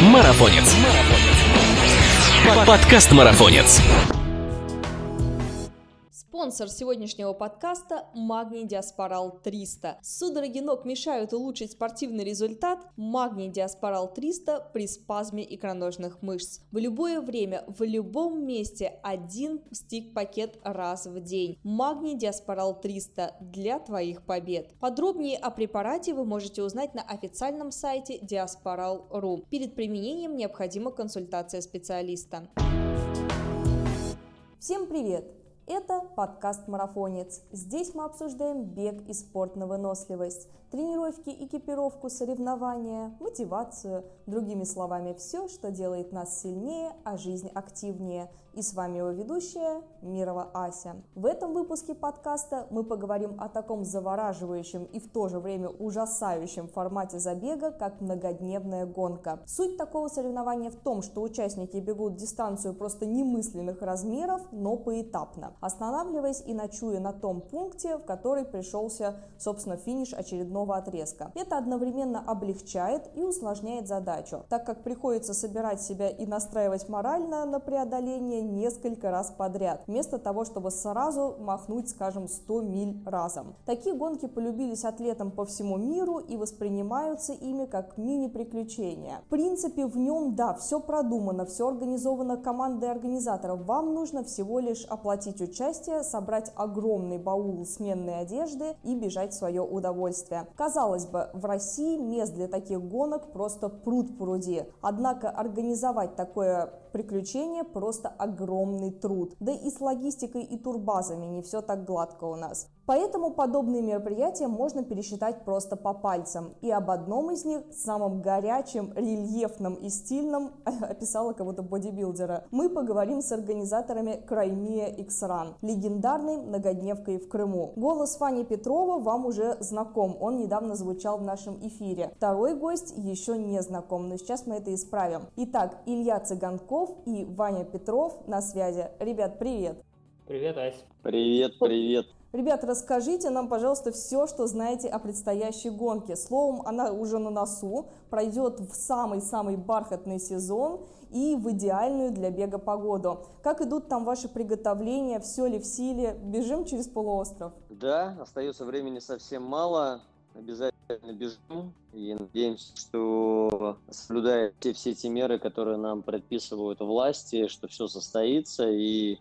Марафонец. Подкаст Марафонец. Спонсор сегодняшнего подкаста – Магний Диаспорал 300. Судороги ног мешают улучшить спортивный результат? Магний Диаспорал 300 при спазме икроножных мышц. В любое время, в любом месте один стик-пакет раз в день. Магний Диаспорал 300 для твоих побед. Подробнее о препарате вы можете узнать на официальном сайте diasporal.ru. Перед применением необходима консультация специалиста. Всем привет! Это подкаст «Марафонец». Здесь мы обсуждаем бег и спорт на выносливость, тренировки, экипировку, соревнования, мотивацию, другими словами, все, что делает нас сильнее, а жизнь активнее – и с вами его ведущая Мирова Ася. В этом выпуске подкаста мы поговорим о таком завораживающем и в то же время ужасающем формате забега, как многодневная гонка. Суть такого соревнования в том, что участники бегут дистанцию просто немысленных размеров, но поэтапно, останавливаясь и ночуя на том пункте, в который пришелся, собственно, финиш очередного отрезка. Это одновременно облегчает и усложняет задачу, так как приходится собирать себя и настраивать морально на преодоление несколько раз подряд, вместо того, чтобы сразу махнуть, скажем, 100 миль разом. Такие гонки полюбились атлетам по всему миру и воспринимаются ими как мини-приключения. В принципе, в нем, да, все продумано, все организовано командой организаторов. Вам нужно всего лишь оплатить участие, собрать огромный баул сменной одежды и бежать в свое удовольствие. Казалось бы, в России мест для таких гонок просто пруд пруди. Однако организовать такое приключение просто огромный труд. Да и с логистикой и турбазами не все так гладко у нас. Поэтому подобные мероприятия можно пересчитать просто по пальцам. И об одном из них, самом горячем, рельефном и стильном, описала кого-то бодибилдера, мы поговорим с организаторами Краймия X-Run, легендарной многодневкой в Крыму. Голос Фани Петрова вам уже знаком, он недавно звучал в нашем эфире. Второй гость еще не знаком, но сейчас мы это исправим. Итак, Илья Цыганков и Ваня Петров на связи. Ребят, привет! Привет, Ась. Привет, привет. Ребят, расскажите нам, пожалуйста, все, что знаете о предстоящей гонке. Словом, она уже на носу, пройдет в самый-самый бархатный сезон и в идеальную для бега погоду. Как идут там ваши приготовления, все ли в силе? Бежим через полуостров? Да, остается времени совсем мало. Обязательно бежим и надеемся, что соблюдая все, все те меры, которые нам предписывают власти, что все состоится и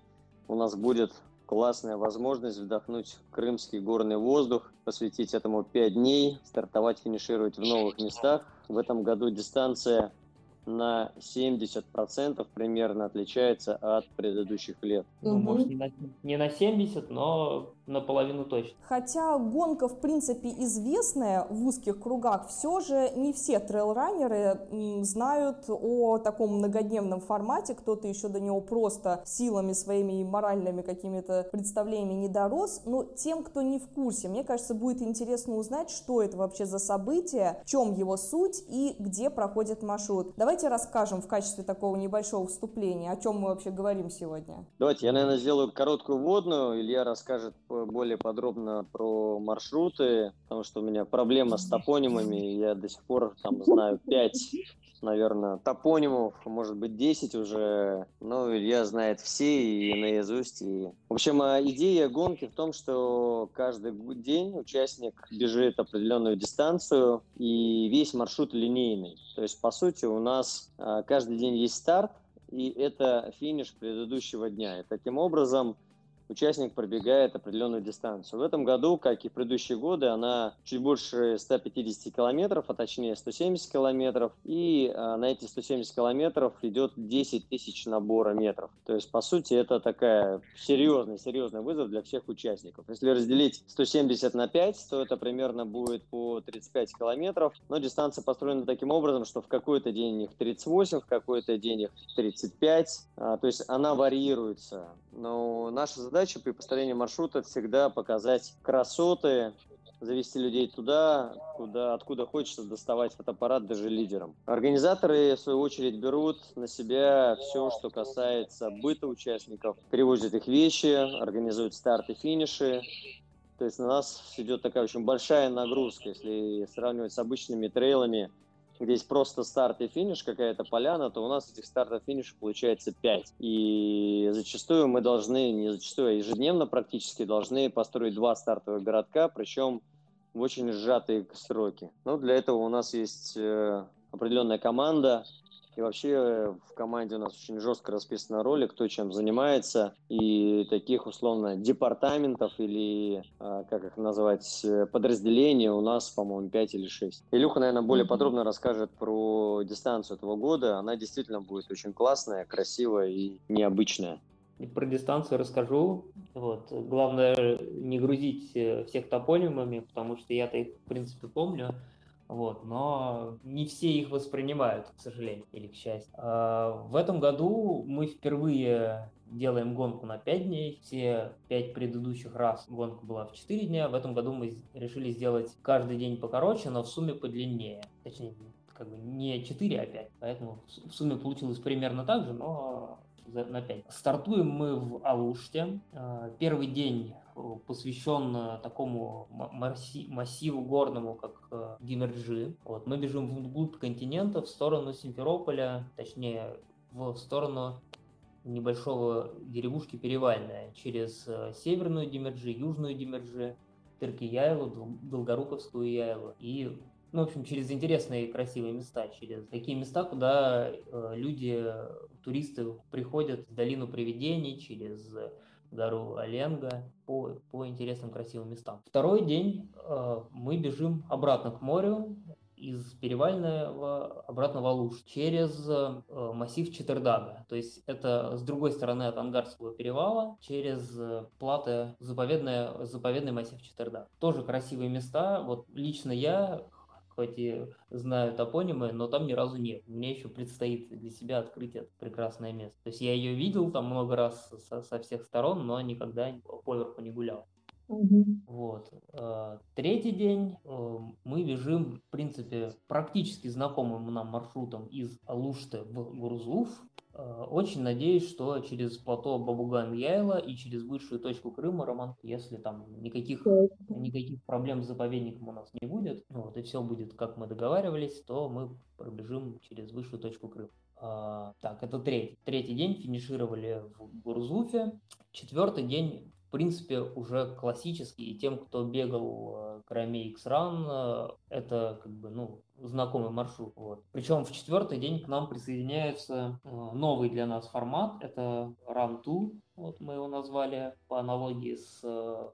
у нас будет классная возможность вдохнуть крымский горный воздух, посвятить этому 5 дней, стартовать, финишировать в новых местах. В этом году дистанция на 70% примерно отличается от предыдущих лет. Ну, может, не на, не на 70, но наполовину точно. Хотя гонка, в принципе, известная в узких кругах, все же не все трейлранеры знают о таком многодневном формате. Кто-то еще до него просто силами своими и моральными какими-то представлениями не дорос. Но тем, кто не в курсе, мне кажется, будет интересно узнать, что это вообще за событие, в чем его суть и где проходит маршрут. Давайте расскажем в качестве такого небольшого вступления, о чем мы вообще говорим сегодня. Давайте, я, наверное, сделаю короткую вводную. Илья расскажет более подробно про маршруты, потому что у меня проблема с топонимами. Я до сих пор там знаю 5 наверное, топонимов, может быть, 10 уже. Ну, Илья знает все и наизусть. И... В общем, а идея гонки в том, что каждый день участник бежит определенную дистанцию, и весь маршрут линейный. То есть, по сути, у нас а, каждый день есть старт, и это финиш предыдущего дня. И таким образом участник пробегает определенную дистанцию. В этом году, как и в предыдущие годы, она чуть больше 150 километров, а точнее 170 километров. И а, на эти 170 километров идет 10 тысяч набора метров. То есть, по сути, это такая серьезный, серьезный вызов для всех участников. Если разделить 170 на 5, то это примерно будет по 35 километров. Но дистанция построена таким образом, что в какой-то день их 38, в какой-то день их 35. А, то есть она варьируется. Но наша задача задача при построении маршрута всегда показать красоты, завести людей туда, куда, откуда хочется доставать фотоаппарат даже лидерам. Организаторы, в свою очередь, берут на себя все, что касается быта участников, перевозят их вещи, организуют старты, финиши. То есть на нас идет такая очень большая нагрузка, если сравнивать с обычными трейлами, где есть просто старт и финиш, какая-то поляна, то у нас этих стартов финишей получается 5. И зачастую мы должны, не зачастую, а ежедневно практически должны построить два стартовых городка, причем в очень сжатые сроки. Ну, для этого у нас есть э, определенная команда, и вообще э, в команде у нас очень жестко расписана роли, кто чем занимается. И таких, условно, департаментов или, а, как их назвать, э, подразделений у нас, по-моему, 5 или 6. Илюха, наверное, более mm-hmm. подробно расскажет про дистанцию этого года. Она действительно будет очень классная, красивая и необычная. Про дистанцию расскажу. Вот. Главное не грузить э, всех топонимами, потому что я-то их, в принципе, помню. Вот, но не все их воспринимают, к сожалению, или к счастью. А в этом году мы впервые делаем гонку на 5 дней. Все 5 предыдущих раз гонка была в 4 дня. В этом году мы решили сделать каждый день покороче, но в сумме подлиннее. Точнее, как бы не 4, а 5. Поэтому в сумме получилось примерно так же, но на 5. Стартуем мы в Алуште. А, первый день посвящен э, такому массиву горному, как э, Гимерджи. Вот, мы бежим вглубь континента, в сторону Симферополя, точнее, в сторону небольшого деревушки Перевальная, через северную Демерджи, южную Демерджи, Тырки-Яйлу, Долгоруковскую Яйлу и ну, в общем, через интересные и красивые места, через такие места, куда э, люди, туристы приходят в долину привидений, через гору Оленга по, по интересным красивым местам. Второй день э, мы бежим обратно к морю, из Перевального обратно в Алуш через э, массив Четырдага. То есть это с другой стороны от Ангарского перевала через э, платы заповедная, заповедный массив Четырдаг. Тоже красивые места. Вот лично я хоть и знаю топонимы, но там ни разу нет. Мне еще предстоит для себя открыть это прекрасное место. То есть я ее видел там много раз со, со всех сторон, но никогда поверху не гулял. Угу. Вот. Э, третий день э, мы бежим, в принципе, практически знакомым нам маршрутом из Алушты в Гурзуф. Э, очень надеюсь, что через плато Бабуган-Яйла и через высшую точку Крыма, Роман, если там никаких, никаких проблем с заповедником у нас не будет, вот, и все будет, как мы договаривались, то мы пробежим через высшую точку Крыма. А, так, это третий. Третий день финишировали в Гурзуфе. Четвертый день в принципе, уже классический, и тем, кто бегал э, к Раме X-Run, э, это как бы, ну, знакомый маршрут. Вот. Причем в четвертый день к нам присоединяется э, новый для нас формат, это Run 2, вот мы его назвали по аналогии с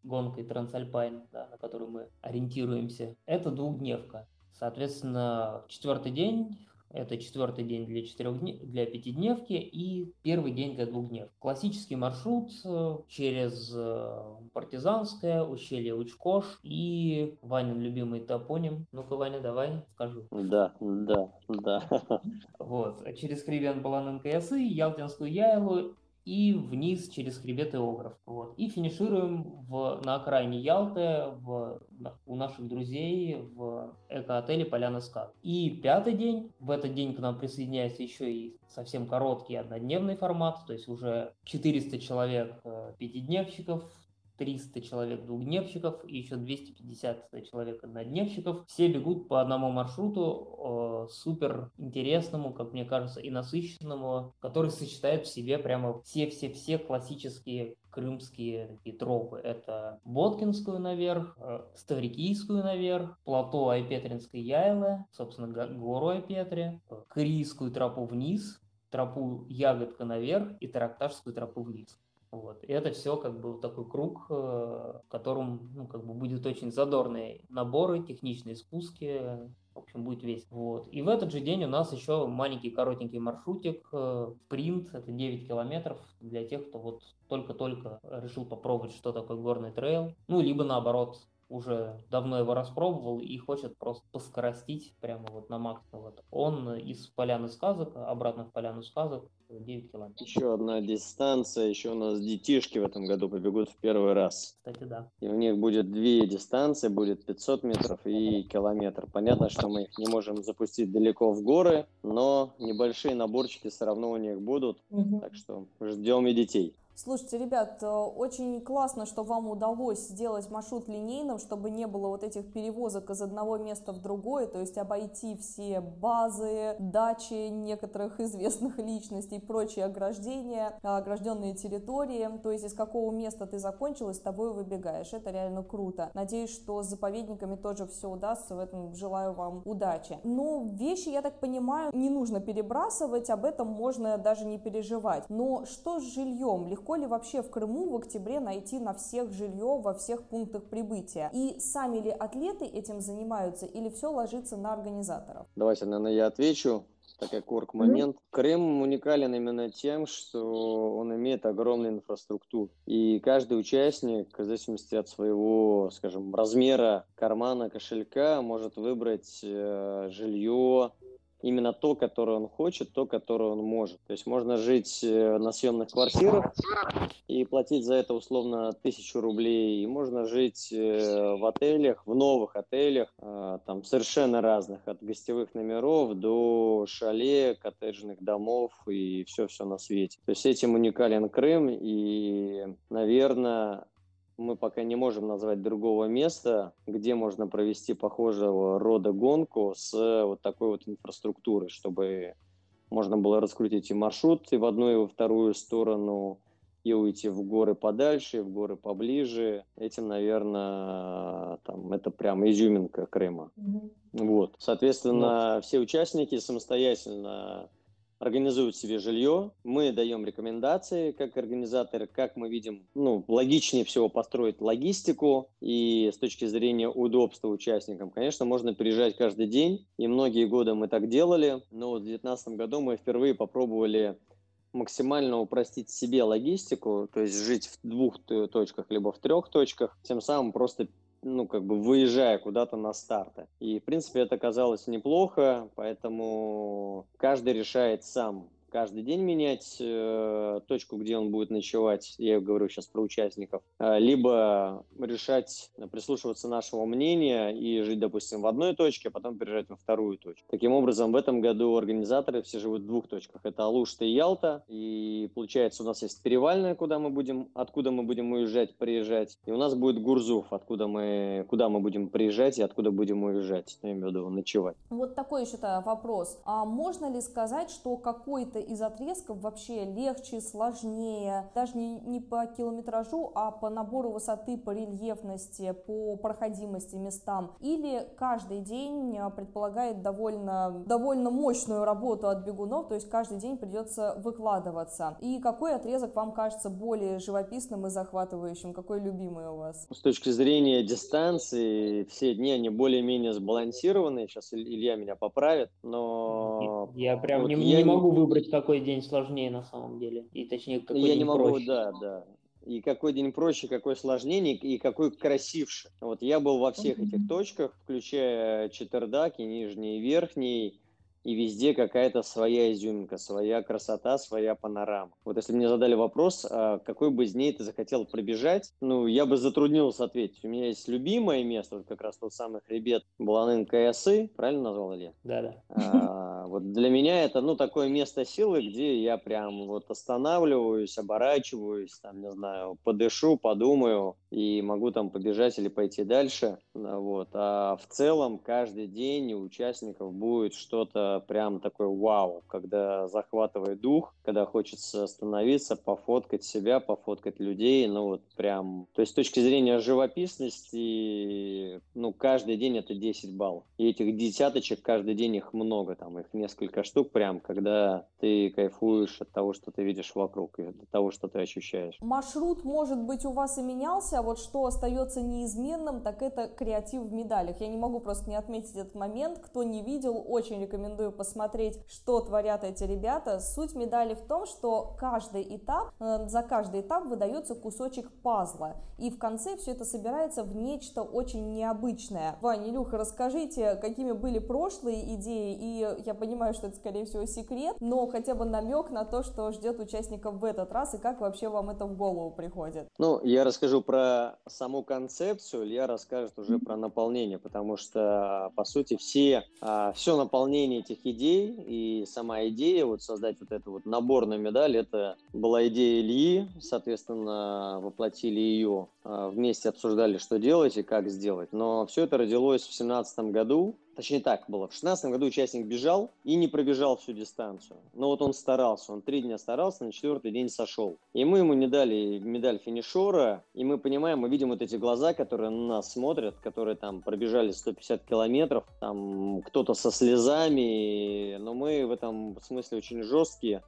гонкой Трансальпайн, да, на которую мы ориентируемся. Это двухдневка. Соответственно, четвертый день это четвертый день для, четырехдне... для пятидневки и первый день для двухдневки. Классический маршрут э, через э, Партизанское, ущелье Учкош и Ванин любимый топоним. Ну-ка, Ваня, давай, скажу. Да, да, да. Вот. Через Кривен Балан НКСы, Ялтинскую Яйлу и вниз через хребет Иограф. Вот. И финишируем в, на окраине Ялты в, у наших друзей в эко-отеле Поляна Скат. И пятый день, в этот день к нам присоединяется еще и совсем короткий однодневный формат, то есть уже 400 человек э, пятидневщиков, 300 человек двухдневщиков и еще 250 человек однодневщиков. Все бегут по одному маршруту, э, супер интересному, как мне кажется, и насыщенному, который сочетает в себе прямо все-все-все классические крымские такие тропы. Это Боткинскую наверх, э, Ставрикийскую наверх, плато Айпетринской Яйлы, собственно, гору Айпетре, э, Крийскую тропу вниз, тропу Ягодка наверх и Таракташскую тропу вниз. Вот. И это все как бы такой круг, э, в котором ну, как бы будет очень задорные наборы, техничные спуски, в общем, будет весело. Вот. И в этот же день у нас еще маленький коротенький маршрутик, э, это 9 километров для тех, кто вот только-только решил попробовать, что такое горный трейл. Ну, либо наоборот, уже давно его распробовал и хочет просто поскоростить прямо вот на максимум. Он из поляны сказок, обратно в поляну сказок, 9 километров. Еще одна дистанция, еще у нас детишки в этом году побегут в первый раз. Кстати, да. И у них будет две дистанции, будет 500 метров и километр. Понятно, что мы их не можем запустить далеко в горы, но небольшие наборчики все равно у них будут, угу. так что ждем и детей. Слушайте, ребят, э, очень классно, что вам удалось сделать маршрут линейным, чтобы не было вот этих перевозок из одного места в другое, то есть обойти все базы, дачи некоторых известных личностей, прочие ограждения, огражденные территории, то есть из какого места ты закончил, с тобой выбегаешь. Это реально круто. Надеюсь, что с заповедниками тоже все удастся, в этом желаю вам удачи. Но вещи, я так понимаю, не нужно перебрасывать, об этом можно даже не переживать. Но что с жильем? Легко легко ли вообще в Крыму в октябре найти на всех жилье во всех пунктах прибытия? И сами ли атлеты этим занимаются или все ложится на организаторов? Давайте, наверное, я отвечу такой корк момент. Mm-hmm. Крым уникален именно тем, что он имеет огромную инфраструктуру. И каждый участник, в зависимости от своего, скажем, размера кармана, кошелька, может выбрать э, жилье, именно то, которое он хочет, то, которое он может. То есть можно жить э, на съемных квартирах и платить за это условно тысячу рублей, и можно жить э, в отелях, в новых отелях, э, там совершенно разных, от гостевых номеров до шале, коттеджных домов и все-все на свете. То есть этим уникален Крым, и, наверное, мы пока не можем назвать другого места, где можно провести похожего рода гонку с вот такой вот инфраструктурой, чтобы можно было раскрутить и маршрут и в одну, и во вторую сторону, и уйти в горы подальше, и в горы поближе. Этим, наверное, там, это прям изюминка Крыма. Mm-hmm. Вот. Соответственно, mm-hmm. все участники самостоятельно организуют себе жилье, мы даем рекомендации как организаторы, как мы видим, ну, логичнее всего построить логистику. И с точки зрения удобства участникам, конечно, можно приезжать каждый день, и многие годы мы так делали, но в 2019 году мы впервые попробовали максимально упростить себе логистику, то есть жить в двух точках, либо в трех точках, тем самым просто ну, как бы выезжая куда-то на старты. И, в принципе, это казалось неплохо, поэтому каждый решает сам, каждый день менять э, точку, где он будет ночевать, я говорю сейчас про участников, э, либо решать, э, прислушиваться нашего мнения и жить, допустим, в одной точке, а потом переезжать во вторую точку. Таким образом, в этом году организаторы все живут в двух точках. Это Алушта и Ялта, и получается у нас есть Перевальная, куда мы будем, откуда мы будем уезжать, приезжать, и у нас будет Гурзуф, откуда мы, куда мы будем приезжать и откуда будем уезжать, я имею в виду ночевать. Вот такой еще вопрос. А можно ли сказать, что какой-то из отрезков вообще легче, сложнее, даже не, не по километражу, а по набору высоты, по рельефности, по проходимости местам. Или каждый день а, предполагает довольно, довольно мощную работу от бегунов, то есть каждый день придется выкладываться. И какой отрезок вам кажется более живописным и захватывающим? Какой любимый у вас? С точки зрения дистанции, все дни они более-менее сбалансированы. Сейчас Илья меня поправит, но... Я прям вот не, я не могу выбрать какой день сложнее на самом деле. И точнее, какой Я день не могу, проще. да, да. И какой день проще, какой сложнее, и какой красивше. Вот я был во всех этих точках, включая Четвердаки, нижний и верхний, и везде какая-то своя изюминка, своя красота, своя панорама. Вот если мне задали вопрос, а какой бы из ней ты захотел пробежать, ну, я бы затруднился ответить. У меня есть любимое место, вот как раз тот самый хребет Бланын КСы, правильно назвал Илья? Да-да. А, вот для меня это, ну, такое место силы, где я прям вот останавливаюсь, оборачиваюсь, там, не знаю, подышу, подумаю, и могу там побежать или пойти дальше. Вот. А в целом каждый день у участников будет что-то прям такое вау, когда захватывает дух, когда хочется остановиться, пофоткать себя, пофоткать людей, ну вот прям... То есть с точки зрения живописности, ну каждый день это 10 баллов. И этих десяточек каждый день их много, там их несколько штук прям, когда ты кайфуешь от того, что ты видишь вокруг, и от того, что ты ощущаешь. Маршрут, может быть, у вас и менялся, вот что остается неизменным, так это креатив в медалях. Я не могу просто не отметить этот момент. Кто не видел, очень рекомендую посмотреть, что творят эти ребята. Суть медали в том, что каждый этап, э, за каждый этап выдается кусочек пазла. И в конце все это собирается в нечто очень необычное. Ваня, Илюха, расскажите, какими были прошлые идеи, и я понимаю, что это, скорее всего, секрет, но хотя бы намек на то, что ждет участников в этот раз, и как вообще вам это в голову приходит. Ну, я расскажу про саму концепцию, Илья расскажет уже про наполнение, потому что, по сути, все, а, все наполнение этих творческих идей, и сама идея вот создать вот эту вот наборную медаль, это была идея Ильи, соответственно, воплотили ее, вместе обсуждали, что делать и как сделать. Но все это родилось в 2017 году, Точнее так было. В 2016 году участник бежал и не пробежал всю дистанцию. Но вот он старался. Он три дня старался, на четвертый день сошел. И мы ему не дали медаль финишера. И мы понимаем, мы видим вот эти глаза, которые на нас смотрят, которые там пробежали 150 километров. Там кто-то со слезами. Но мы в этом смысле очень жесткие.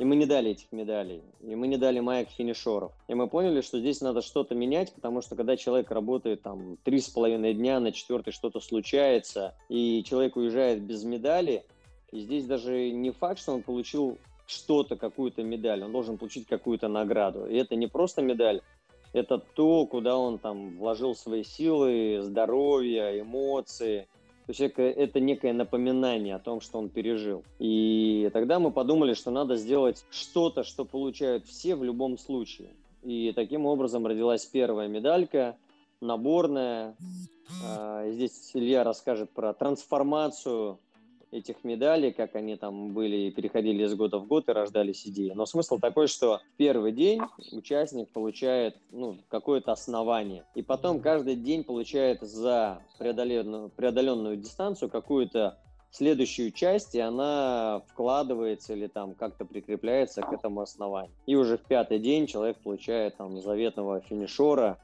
И мы не дали этих медалей. И мы не дали маек финишеров. И мы поняли, что здесь надо что-то менять, потому что когда человек работает там три с половиной дня, на четвертый что-то случается, и человек уезжает без медали, и здесь даже не факт, что он получил что-то, какую-то медаль, он должен получить какую-то награду. И это не просто медаль, это то, куда он там вложил свои силы, здоровье, эмоции – то есть это некое напоминание о том, что он пережил. И тогда мы подумали, что надо сделать что-то, что получают все в любом случае. И таким образом родилась первая медалька, наборная. А, здесь Илья расскажет про трансформацию этих медалей, как они там были, переходили из года в год и рождались идеи. Но смысл такой, что первый день участник получает ну, какое-то основание, и потом каждый день получает за преодоленную, преодоленную дистанцию какую-то следующую часть, и она вкладывается или там как-то прикрепляется к этому основанию. И уже в пятый день человек получает там заветного финишера,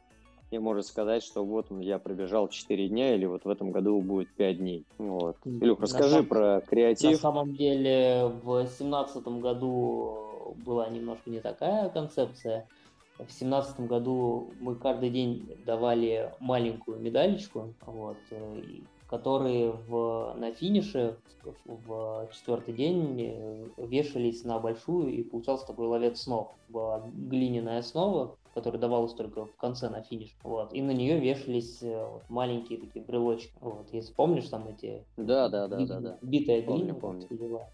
и может сказать, что вот я пробежал 4 дня, или вот в этом году будет 5 дней. Вот. Илюх, расскажи самом, про креатив. На самом деле в 2017 году была немножко не такая концепция. В 2017 году мы каждый день давали маленькую медалечку, вот, которые в, на финише в, в четвертый день вешались на большую, и получался такой ловец снов. Была глиняная основа, которая давалась только в конце на финиш. Вот. И на нее вешались э, вот, маленькие такие брелочки. Вот. Если помнишь, там эти... Да, да, да, да, да. Битая помню, глина. Помню. Дела.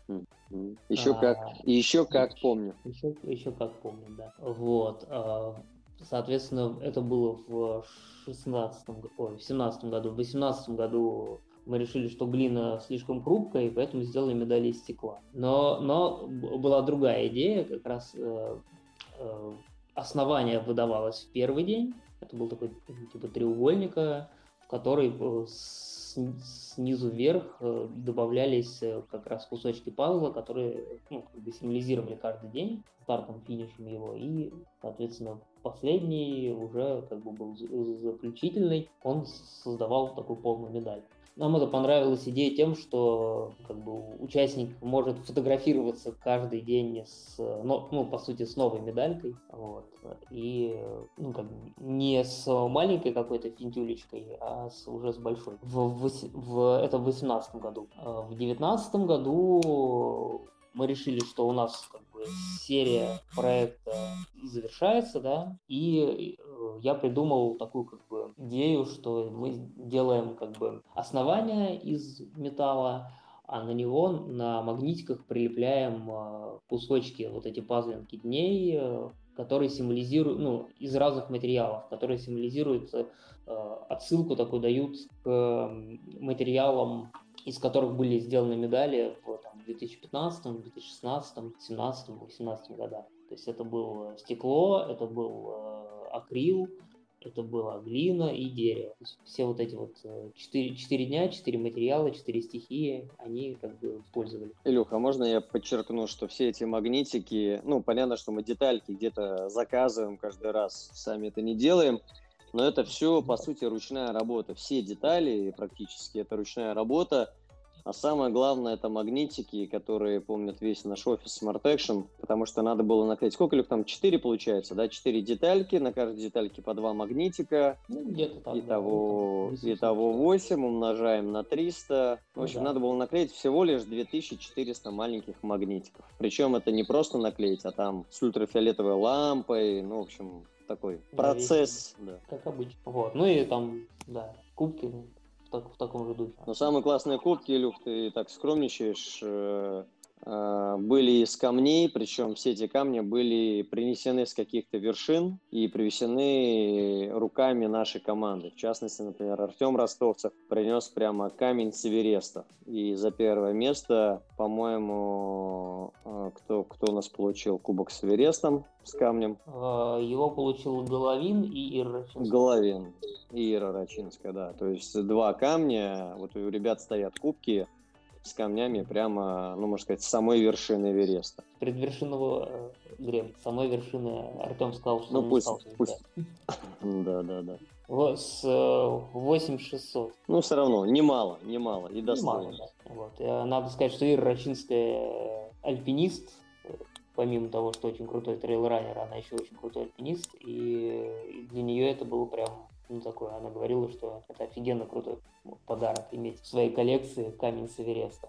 Еще а, как, еще как помню. Еще, еще как помню, да. Вот. А, соответственно, это было в 16 ой, в 17 году. В 18 году мы решили, что глина слишком хрупкая, и поэтому сделали медали из стекла. Но, но была другая идея, как раз э, э, основание выдавалось в первый день. Это был такой типа треугольника, в который э, снизу вверх э, добавлялись э, как раз кусочки пазла, которые ну, как бы символизировали каждый день стартом, финишем его. И, соответственно, последний уже как бы был заключительный, он создавал такую полную медаль. Нам это понравилась идея тем, что как бы, участник может фотографироваться каждый день с, ну, по сути, с новой медалькой. Вот, и ну, как, не с маленькой какой-то финтюлечкой, а с, уже с большой. В, в, в, это в 2018 году. А в 2019 году мы решили, что у нас как бы, серия проекта завершается, да, и э, я придумал такую как бы идею, что мы делаем как бы основание из металла, а на него на магнитиках прилепляем э, кусочки, вот эти пазлинки дней, э, которые символизируют, ну, из разных материалов, которые символизируют отсылку такую дают к материалам, из которых были сделаны медали в там, 2015, 2016, 2017, 2018 годах. То есть это было стекло, это был э, акрил, это была глина и дерево. Все вот эти вот 4, э, 4 дня, 4 материала, 4 стихии, они как бы использовали. Илюха, можно я подчеркну, что все эти магнитики, ну, понятно, что мы детальки где-то заказываем каждый раз, сами это не делаем, но это все, по сути, ручная работа. Все детали практически это ручная работа. А самое главное, это магнитики, которые помнят весь наш офис Smart Action, потому что надо было наклеить, сколько их там, четыре получается, да, четыре детальки, на каждой детальке по два магнитика, ну, где-то так, итого, да, итого 8 умножаем на 300, в общем, ну, да. надо было наклеить всего лишь 2400 маленьких магнитиков, причем это не просто наклеить, а там с ультрафиолетовой лампой, ну, в общем, такой да, процесс. Да. Как обычно. Вот. Ну и там, да, кубки так, в таком же духе. Но самые классные кубки, Илюх, ты так скромничаешь. Э, э, были из камней, причем все эти камни были принесены с каких-то вершин и привезены руками нашей команды. В частности, например, Артем Ростовцев принес прямо камень с Эвереста. И за первое место, по-моему, э, кто, кто у нас получил кубок с Эверестом, с камнем? А, его получил Головин и Ира Рачинская. Головин и Ира Рачинская, да. То есть два камня, вот у ребят стоят кубки, с камнями прямо, ну, можно сказать, с самой вершины Эвереста. Предвершинного э, гребня, самой вершины Артем сказал, что ну, пусть, пусть. Да, да, да. С 8600. Э, ну, все равно, немало, немало и достойно. Немало, да. вот. Э, надо сказать, что Ира Рачинская альпинист, помимо того, что очень крутой трейл-раннер, она еще очень крутой альпинист, и для нее это было прям ну, такое, она говорила, что это офигенно крутой подарок иметь в своей коллекции камень с Эвереста.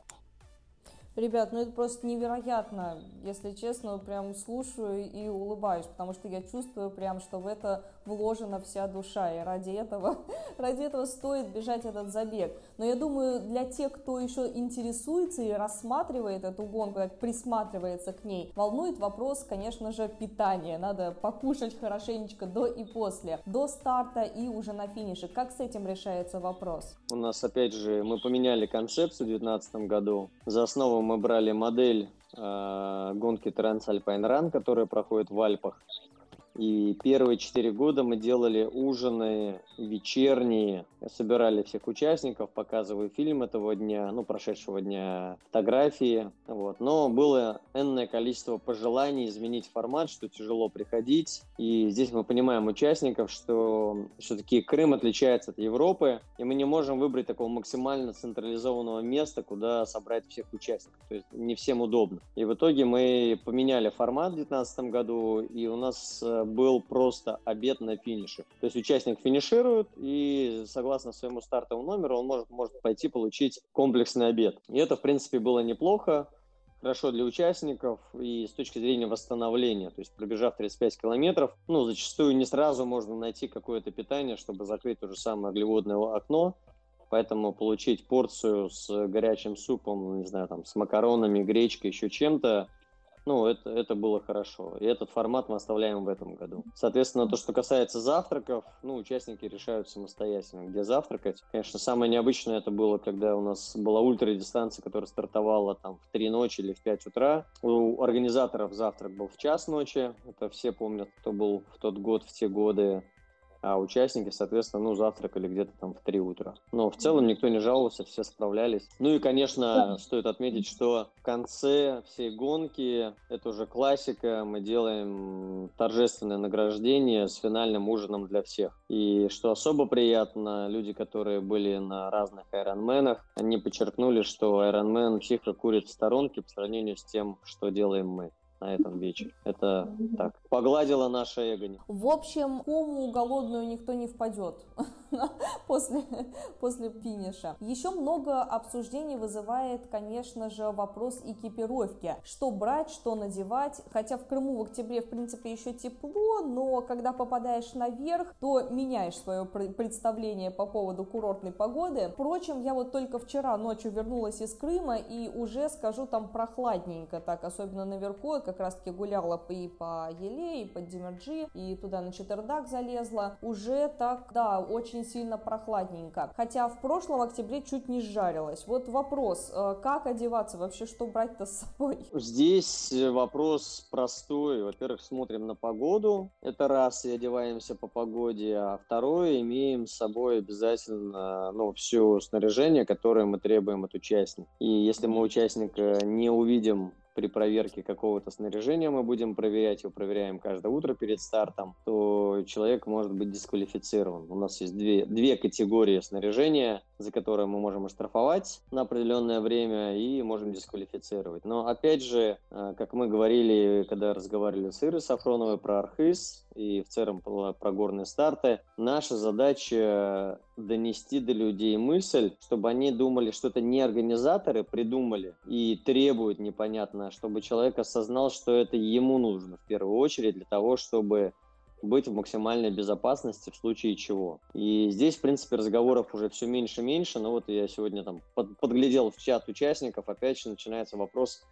Ребят, ну это просто невероятно, если честно, прям слушаю и улыбаюсь, потому что я чувствую прям, что в это вложена вся душа, и ради этого, ради этого стоит бежать этот забег. Но я думаю, для тех, кто еще интересуется и рассматривает эту гонку, присматривается к ней, волнует вопрос, конечно же, питания. Надо покушать хорошенечко до и после, до старта и уже на финише. Как с этим решается вопрос? У нас, опять же, мы поменяли концепцию в 2019 году. За основу мы брали модель э, гонки Transalpine Run, которая проходит в Альпах. И первые четыре года мы делали ужины вечерние, собирали всех участников, показывали фильм этого дня, ну, прошедшего дня, фотографии, вот. Но было энное количество пожеланий изменить формат, что тяжело приходить. И здесь мы понимаем участников, что все-таки Крым отличается от Европы, и мы не можем выбрать такого максимально централизованного места, куда собрать всех участников. То есть не всем удобно. И в итоге мы поменяли формат в 2019 году, и у нас э, был просто обед на финише. То есть участник финиширует, и согласно своему стартовому номеру он может, может пойти получить комплексный обед. И это, в принципе, было неплохо хорошо для участников и с точки зрения восстановления. То есть пробежав 35 километров, ну, зачастую не сразу можно найти какое-то питание, чтобы закрыть то же самое углеводное окно. Поэтому получить порцию с горячим супом, не знаю, там, с макаронами, гречкой, еще чем-то, ну, это, это было хорошо. И этот формат мы оставляем в этом году. Соответственно, то, что касается завтраков, ну, участники решают самостоятельно, где завтракать. Конечно, самое необычное это было, когда у нас была ультрадистанция, которая стартовала там в 3 ночи или в 5 утра. У организаторов завтрак был в час ночи. Это все помнят, кто был в тот год, в те годы а участники, соответственно, ну, завтракали где-то там в 3 утра. Но в целом никто не жаловался, все справлялись. Ну и, конечно, стоит отметить, что в конце всей гонки, это уже классика, мы делаем торжественное награждение с финальным ужином для всех. И что особо приятно, люди, которые были на разных айронменах, они подчеркнули, что айронмен тихо курит в сторонке по сравнению с тем, что делаем мы на этом вечере. Это так, погладила наше эго. В общем, кому голодную никто не впадет после, после финиша. Еще много обсуждений вызывает, конечно же, вопрос экипировки. Что брать, что надевать. Хотя в Крыму в октябре, в принципе, еще тепло, но когда попадаешь наверх, то меняешь свое представление по поводу курортной погоды. Впрочем, я вот только вчера ночью вернулась из Крыма и уже скажу там прохладненько так, особенно наверху, как раз-таки гуляла и по Еле, и по Димерджи, и туда на Четвердак залезла. Уже так, да, очень сильно прохладненько. Хотя в прошлом октябре чуть не сжарилась. Вот вопрос, э, как одеваться вообще, что брать-то с собой? Здесь вопрос простой. Во-первых, смотрим на погоду. Это раз, и одеваемся по погоде. А второе, имеем с собой обязательно ну, все снаряжение, которое мы требуем от участника. И если мы участника не увидим при проверке какого-то снаряжения мы будем проверять, его проверяем каждое утро перед стартом, то человек может быть дисквалифицирован. У нас есть две, две категории снаряжения, за которые мы можем оштрафовать на определенное время и можем дисквалифицировать. Но опять же, э, как мы говорили, когда разговаривали с Ирой Сафроновой про Архыз и в целом про горные старты, наша задача донести до людей мысль, чтобы они думали, что это не организаторы придумали и требуют непонятно, чтобы человек осознал, что это ему нужно в первую очередь для того, чтобы быть в максимальной безопасности в случае чего. И здесь, в принципе, разговоров уже все меньше и меньше, но вот я сегодня там под, подглядел в чат участников, опять же начинается вопрос,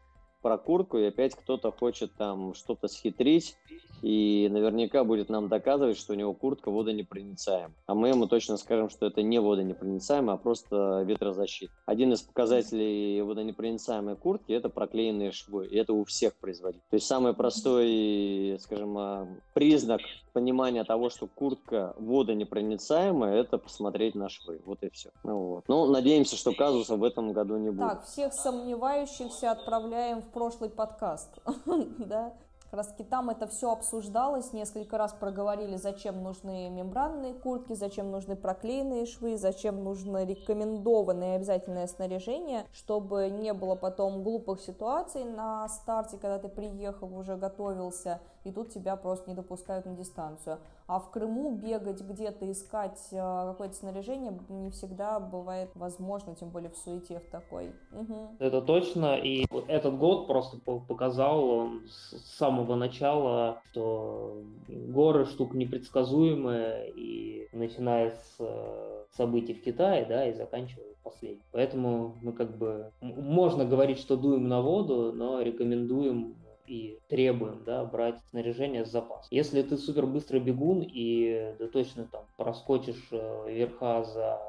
про куртку, и опять кто-то хочет там что-то схитрить, и наверняка будет нам доказывать, что у него куртка водонепроницаема. А мы ему точно скажем, что это не водонепроницаемо, а просто ветрозащит. Один из показателей водонепроницаемой куртки – это проклеенные швы, и это у всех производителей. То есть самый простой, скажем, а, признак понимания того, что куртка водонепроницаемая, это посмотреть на швы. Вот и все. Ну, вот. ну надеемся, что казуса в этом году не будет. Так, всех сомневающихся отправляем в прошлый подкаст. да? Как раз там это все обсуждалось, несколько раз проговорили, зачем нужны мембранные куртки, зачем нужны проклеенные швы, зачем нужно рекомендованное обязательное снаряжение, чтобы не было потом глупых ситуаций на старте, когда ты приехал, уже готовился, и тут тебя просто не допускают на дистанцию. А в Крыму бегать где-то, искать э, какое-то снаряжение не всегда бывает возможно, тем более в суете в такой. Угу. Это точно, и этот год просто показал с самого начала, что горы штука непредсказуемая, и начиная с э, событий в Китае, да, и заканчивая последним. Поэтому мы как бы можно говорить, что дуем на воду, но рекомендуем и требуем да, брать снаряжение с запасом. Если ты супер быстрый бегун и ты точно там проскочишь э, верха за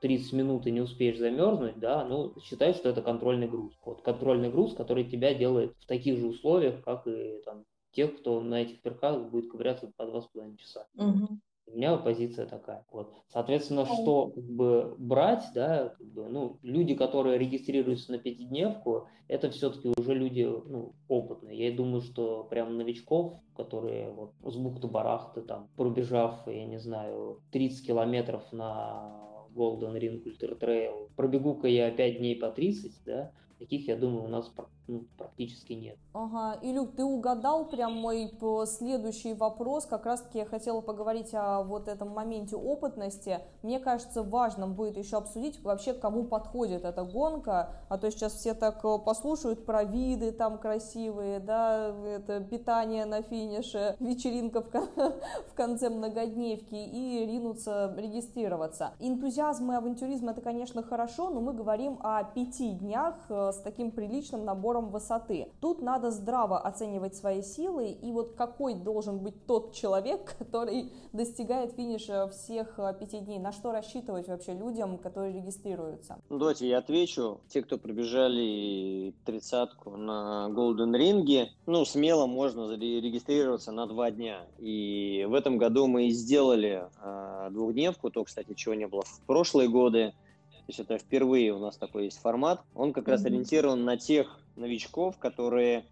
30 минут и не успеешь замерзнуть, да, ну, считай, что это контрольный груз. Вот контрольный груз, который тебя делает в таких же условиях, как и там тех, кто на этих верхах будет ковыряться по 2,5 часа. Угу. У меня позиция такая. Вот. Соответственно, что как бы брать, да, как бы, ну, люди, которые регистрируются на пятидневку, это все-таки уже люди ну, опытные. Я думаю, что прям новичков, которые вот с бухты-барахты, там, пробежав, я не знаю, 30 километров на Golden Ring Ultra Trail, пробегу-ка я 5 дней по 30, да, таких, я думаю, у нас ну, практически нет. Ага, Илюк, ты угадал прям мой следующий вопрос. Как раз-таки я хотела поговорить о вот этом моменте опытности. Мне кажется, важным будет еще обсудить вообще, кому подходит эта гонка. А то сейчас все так э, послушают про виды там красивые, да, это питание на финише, вечеринка в, в конце многодневки и ринуться регистрироваться. Энтузиазм и авантюризм это, конечно, хорошо, но мы говорим о пяти днях э, с таким приличным набором набором высоты. Тут надо здраво оценивать свои силы и вот какой должен быть тот человек, который достигает финиша всех э, пяти дней. На что рассчитывать вообще людям, которые регистрируются? Ну, давайте я отвечу. Те, кто пробежали тридцатку на Golden Ring, ну, смело можно зарегистрироваться на два дня. И в этом году мы сделали э, двухдневку, то, кстати, чего не было в прошлые годы. То есть это впервые у нас такой есть формат. Он как mm-hmm. раз ориентирован на тех новичков, которые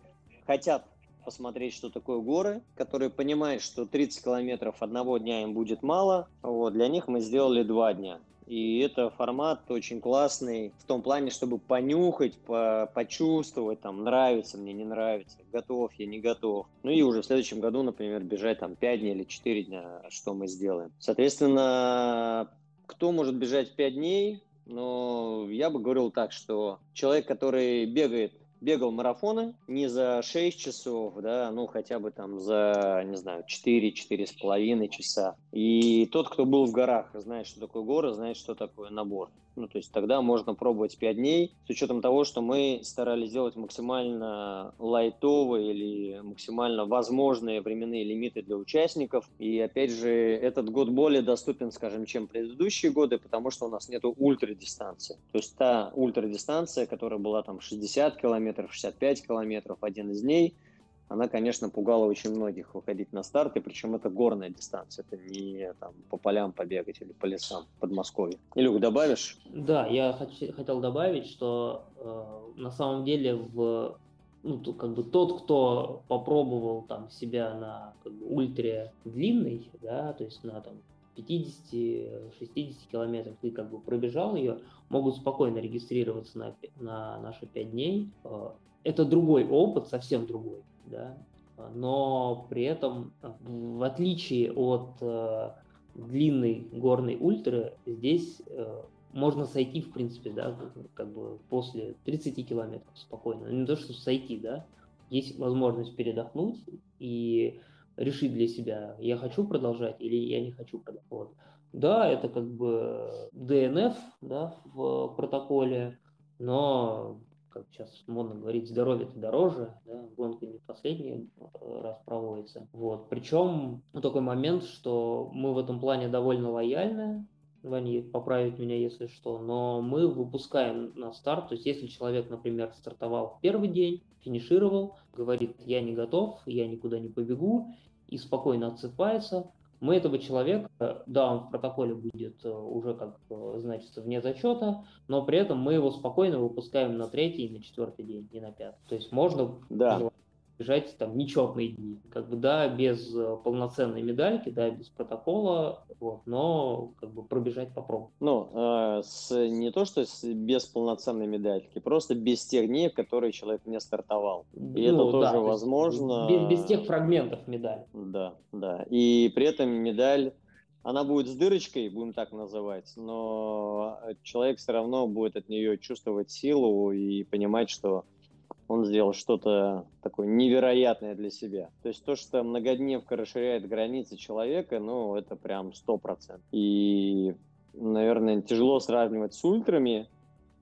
хотят посмотреть, что такое горы, которые понимают, что 30 километров одного дня им будет мало. Вот, для них мы сделали два дня. И это формат очень классный в том плане, чтобы понюхать, по почувствовать, там, нравится мне, не нравится, готов я, не готов. Ну и уже в следующем году, например, бежать там 5 дней или 4 дня, что мы сделаем. Соответственно, кто может бежать 5 дней? Но я бы говорил так, что человек, который бегает бегал марафоны не за 6 часов, да, ну хотя бы там за, не знаю, 4-4,5 часа. И тот, кто был в горах, знает, что такое горы, знает, что такое набор. Ну, то есть тогда можно пробовать 5 дней, с учетом того, что мы старались сделать максимально лайтовые или максимально возможные временные лимиты для участников. И опять же, этот год более доступен, скажем, чем предыдущие годы, потому что у нас нету ультрадистанции. То есть та ультрадистанция, которая была там 60 километров, 65 километров, один из дней – она, конечно, пугала очень многих выходить на старты, причем это горная дистанция, это не там, по полям побегать или по лесам в Подмосковье. Илюк, добавишь? Да, я хот- хотел добавить, что э, на самом деле в ну, то, как бы тот, кто попробовал там себя на как бы, ультре длинный, да, то есть на там 50-60 километров ты как бы пробежал ее, могут спокойно регистрироваться на, на наши 5 дней. Э, это другой опыт, совсем другой да, но при этом, в отличие от э, длинной горной ультры, здесь э, можно сойти, в принципе, да, как бы после 30 километров спокойно. Не то, что сойти, да, есть возможность передохнуть и решить для себя, я хочу продолжать или я не хочу продолжать. Вот. Да, это как бы ДНФ да, в протоколе, но как сейчас модно говорить, здоровье это дороже, да, гонка не последний э, раз проводится. Вот. Причем такой момент, что мы в этом плане довольно лояльны, Ваня поправить меня, если что, но мы выпускаем на старт, то есть если человек, например, стартовал в первый день, финишировал, говорит, я не готов, я никуда не побегу, и спокойно отсыпается, мы этого человека, да, он в протоколе будет э, уже как э, значится вне зачета, но при этом мы его спокойно выпускаем на третий, на четвертый день, не на пятый. То есть можно да бежать там нечетные дни. Как бы, да, без э, полноценной медальки, да, без протокола, вот, но как бы пробежать попробовать. Ну, э, с, не то, что с, без полноценной медальки, просто без тех дней, в которые человек не стартовал. И ну, это тоже да, возможно. Без, без тех фрагментов медали. Да, да. И при этом медаль она будет с дырочкой, будем так называть, но человек все равно будет от нее чувствовать силу и понимать, что он сделал что-то такое невероятное для себя. То есть то, что многодневка расширяет границы человека, ну, это прям сто процентов. И, наверное, тяжело сравнивать с ультрами,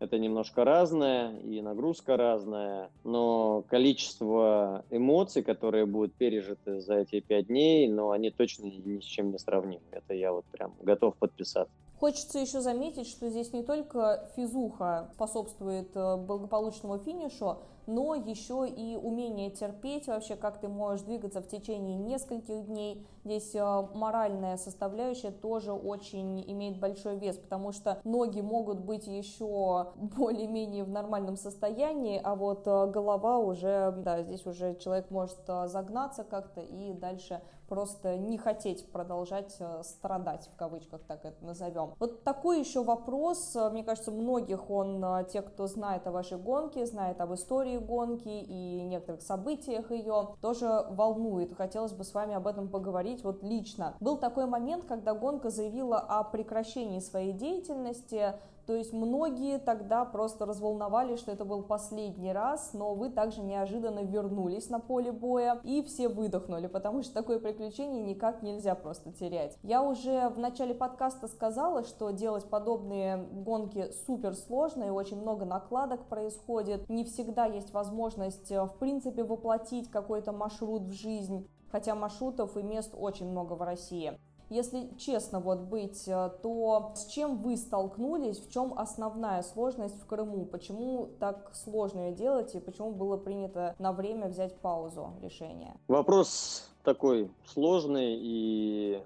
это немножко разное, и нагрузка разная, но количество эмоций, которые будут пережиты за эти пять дней, ну, они точно ни с чем не сравнимы. Это я вот прям готов подписаться. Хочется еще заметить, что здесь не только физуха способствует э, благополучному финишу, но еще и умение терпеть вообще, как ты можешь двигаться в течение нескольких дней. Здесь э, моральная составляющая тоже очень имеет большой вес, потому что ноги могут быть еще более-менее в нормальном состоянии, а вот э, голова уже, да, здесь уже человек может загнаться как-то и дальше просто не хотеть продолжать э, страдать, в кавычках так это назовем. Вот такой еще вопрос, э, мне кажется, многих он, э, те, кто знает о вашей гонке, знает об истории гонки и некоторых событиях ее, тоже волнует. Хотелось бы с вами об этом поговорить вот лично. Был такой момент, когда гонка заявила о прекращении своей деятельности, то есть многие тогда просто разволновались, что это был последний раз, но вы также неожиданно вернулись на поле боя и все выдохнули, потому что такое приключение никак нельзя просто терять. Я уже в начале подкаста сказала, что делать подобные гонки супер сложно и очень много накладок происходит. Не всегда есть возможность в принципе воплотить какой-то маршрут в жизнь хотя маршрутов и мест очень много в России. Если честно вот быть, э, то с чем вы столкнулись, в чем основная сложность в Крыму? Почему так сложно ее делать и почему было принято на время взять паузу решение? Вопрос такой сложный и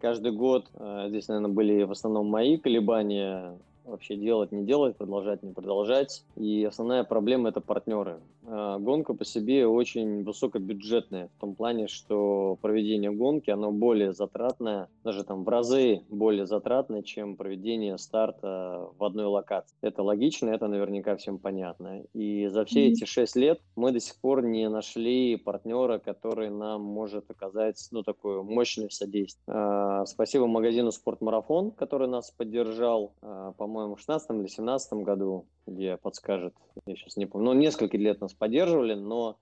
каждый год э, здесь, наверное, были в основном мои колебания вообще делать, не делать, продолжать, не продолжать. И основная проблема – это партнеры. А, гонка по себе очень высокобюджетная, в том плане, что проведение гонки, оно более затратное, даже там в разы более затратное, чем проведение старта в одной локации. Это логично, это наверняка всем понятно. И за все эти шесть лет мы до сих пор не нашли партнера, который нам может оказать, ну, такое мощное содействие. А, спасибо магазину «Спортмарафон», который нас поддержал, а, по-моему, в 16 или 17 году где подскажет, я сейчас не помню, ну, несколько лет нас поддерживали, но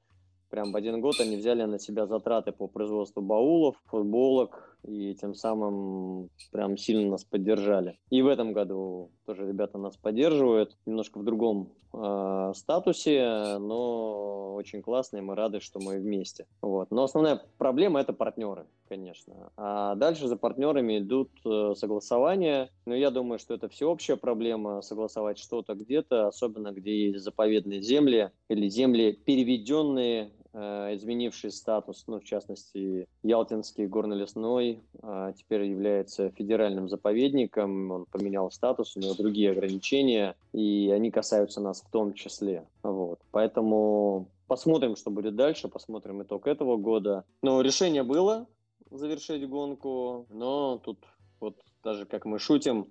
прям в один год они взяли на себя затраты по производству баулов, футболок, и тем самым прям сильно нас поддержали. И в этом году тоже ребята нас поддерживают, немножко в другом э, статусе, но очень классно, и мы рады, что мы вместе. Вот. Но основная проблема – это партнеры, конечно. А дальше за партнерами идут э, согласования, но я думаю, что это всеобщая проблема, согласовать что-то где-то, особенно где есть заповедные земли или земли, переведенные изменивший статус, ну, в частности, Ялтинский горно-лесной а, теперь является федеральным заповедником, он поменял статус, у него другие ограничения, и они касаются нас в том числе. Вот. Поэтому посмотрим, что будет дальше, посмотрим итог этого года. Но решение было завершить гонку, но тут вот даже как мы шутим,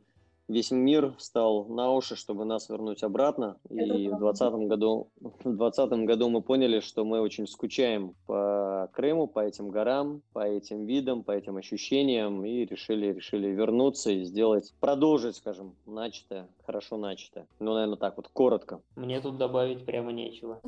весь мир встал на уши, чтобы нас вернуть обратно. И в 2020 году, в 2020 году мы поняли, что мы очень скучаем по Крыму, по этим горам, по этим видам, по этим ощущениям, и решили, решили вернуться и сделать, продолжить, скажем, начатое. Хорошо начато. Ну, наверное, так вот, коротко. Мне тут добавить прямо нечего.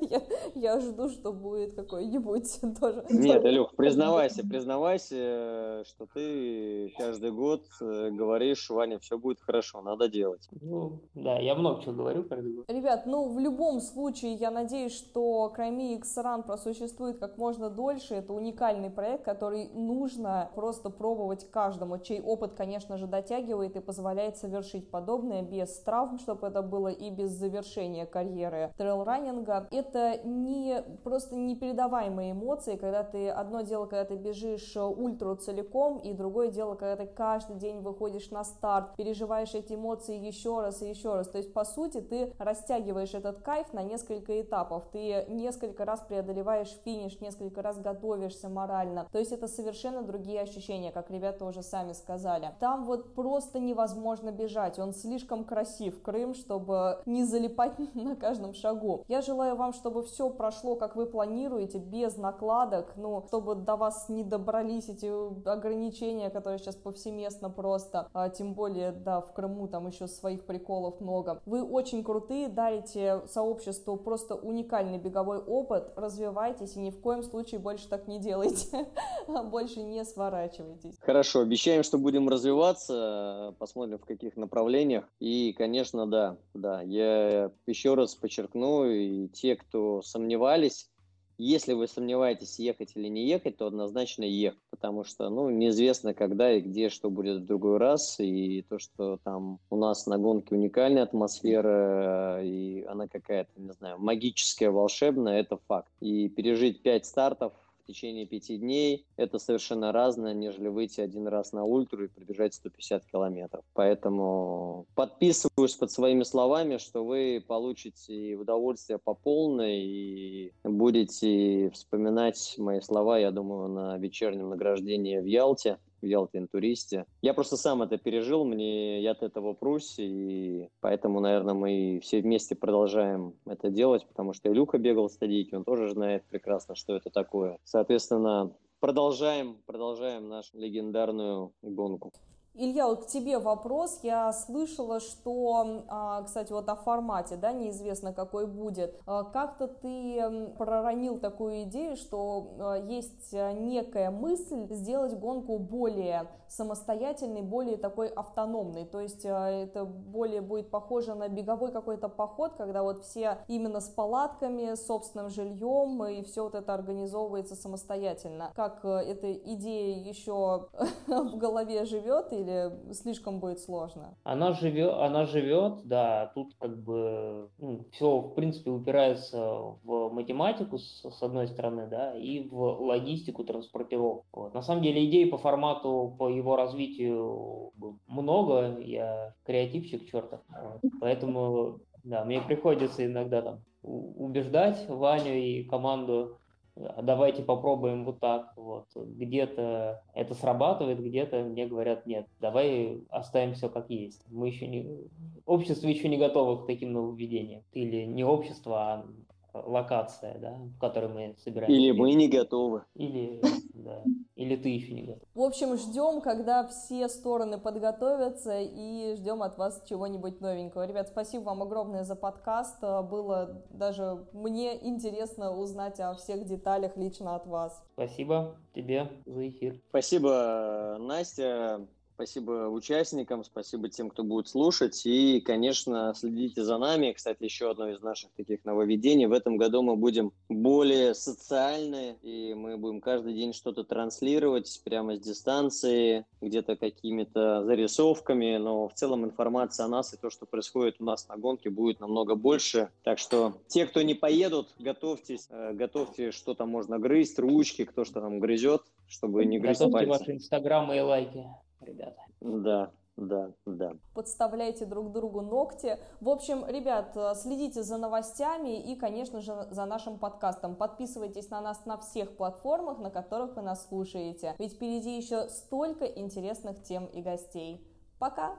Я, я жду, что будет какой-нибудь тоже. Нет, Илюх, признавайся, признавайся, что ты каждый год э, говоришь, Ваня, все будет хорошо, надо делать. Ну, да, я много чего говорю каждый год. Ребят, ну, в любом случае, я надеюсь, что Крайми X Run просуществует как можно дольше. Это уникальный проект, который нужно просто пробовать каждому, чей опыт, конечно же, дотягивает и позволяет совершить подобное без травм, чтобы это было и без завершения карьеры трейл-раннинга это не просто непередаваемые эмоции, когда ты одно дело, когда ты бежишь э, ультру целиком, и другое дело, когда ты каждый день выходишь на старт, переживаешь эти эмоции еще раз и еще раз. То есть, по сути, ты растягиваешь этот кайф на несколько этапов. Ты несколько раз преодолеваешь финиш, несколько раз готовишься морально. То есть, это совершенно другие ощущения, как ребята уже сами сказали. Там вот просто невозможно бежать. Он слишком красив, Крым, чтобы не залипать на каждом шагу. Я желаю вам, чтобы все прошло, как вы планируете, без накладок, ну, чтобы до вас не добрались эти ограничения, которые сейчас повсеместно просто, а, тем более, да, в Крыму там еще своих приколов много. Вы очень крутые, дарите сообществу просто уникальный беговой опыт, развивайтесь и ни в коем случае больше так не делайте, больше не сворачивайтесь. Хорошо, обещаем, что будем развиваться, посмотрим в каких направлениях, и, конечно, да, да, я еще раз подчеркну, и те, кто сомневались, если вы сомневаетесь, ехать или не ехать, то однозначно ехать, потому что, ну, неизвестно, когда и где что будет в другой раз, и то, что там у нас на гонке уникальная атмосфера, и она какая-то, не знаю, магическая, волшебная, это факт. И пережить пять стартов в течение пяти дней, это совершенно разное, нежели выйти один раз на ультру и пробежать 150 километров. Поэтому подписываюсь под своими словами, что вы получите удовольствие по полной и будете вспоминать мои слова, я думаю, на вечернем награждении в Ялте в Ялте интуристе. Я просто сам это пережил, мне я от этого прусь, и поэтому, наверное, мы все вместе продолжаем это делать, потому что и Люка бегал в стадийке, он тоже знает прекрасно, что это такое. Соответственно, продолжаем, продолжаем нашу легендарную гонку. Илья, вот к тебе вопрос. Я слышала, что, а, кстати, вот о формате, да, неизвестно какой будет. А, как-то ты проронил такую идею, что а, есть некая мысль сделать гонку более самостоятельной, более такой автономной. То есть это более будет похоже на беговой какой-то поход, когда вот все именно с палатками, с собственным жильем, и все вот это организовывается самостоятельно. Как эта идея еще в голове живет и или слишком будет сложно? Она живет, она живет, да, тут как бы ну, все, в принципе, упирается в математику, с, с одной стороны, да, и в логистику, транспортировку. Вот. На самом деле идей по формату, по его развитию много, я креативщик чертов, вот. поэтому, да, мне приходится иногда там убеждать Ваню и команду а давайте попробуем вот так. Вот. Где-то это срабатывает, где-то мне говорят, нет, давай оставим все как есть. Мы еще не... Общество еще не готово к таким нововведениям. Или не общество, а локация, да, в которой мы собираемся. Или мы не готовы. Или, да, или ты еще не готов. В общем, ждем, когда все стороны подготовятся и ждем от вас чего-нибудь новенького. Ребят, спасибо вам огромное за подкаст. Было даже мне интересно узнать о всех деталях лично от вас. Спасибо тебе за эфир. Спасибо, Настя. Спасибо участникам, спасибо тем, кто будет слушать. И, конечно, следите за нами. Кстати, еще одно из наших таких нововведений. В этом году мы будем более социальны, и мы будем каждый день что-то транслировать прямо с дистанции, где-то какими-то зарисовками. Но в целом информация о нас и то, что происходит у нас на гонке, будет намного больше. Так что те, кто не поедут, готовьтесь, э, готовьте, что там можно грызть, ручки, кто что там грызет, чтобы не грызть Готовьте пальцы. ваши инстаграмы и лайки ребята. Да, да, да. Подставляйте друг другу ногти. В общем, ребят, э, следите за новостями и, конечно же, за нашим подкастом. Подписывайтесь на нас на всех платформах, на которых вы нас слушаете. Ведь впереди еще столько интересных тем и гостей. Пока!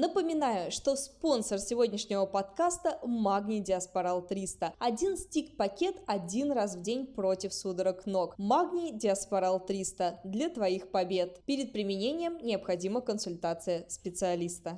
Напоминаю, что спонсор сегодняшнего подкаста – Магний Диаспорал 300. Один стик-пакет один раз в день против судорог ног. Магний Диаспорал 300 для твоих побед. Перед применением необходима консультация специалиста.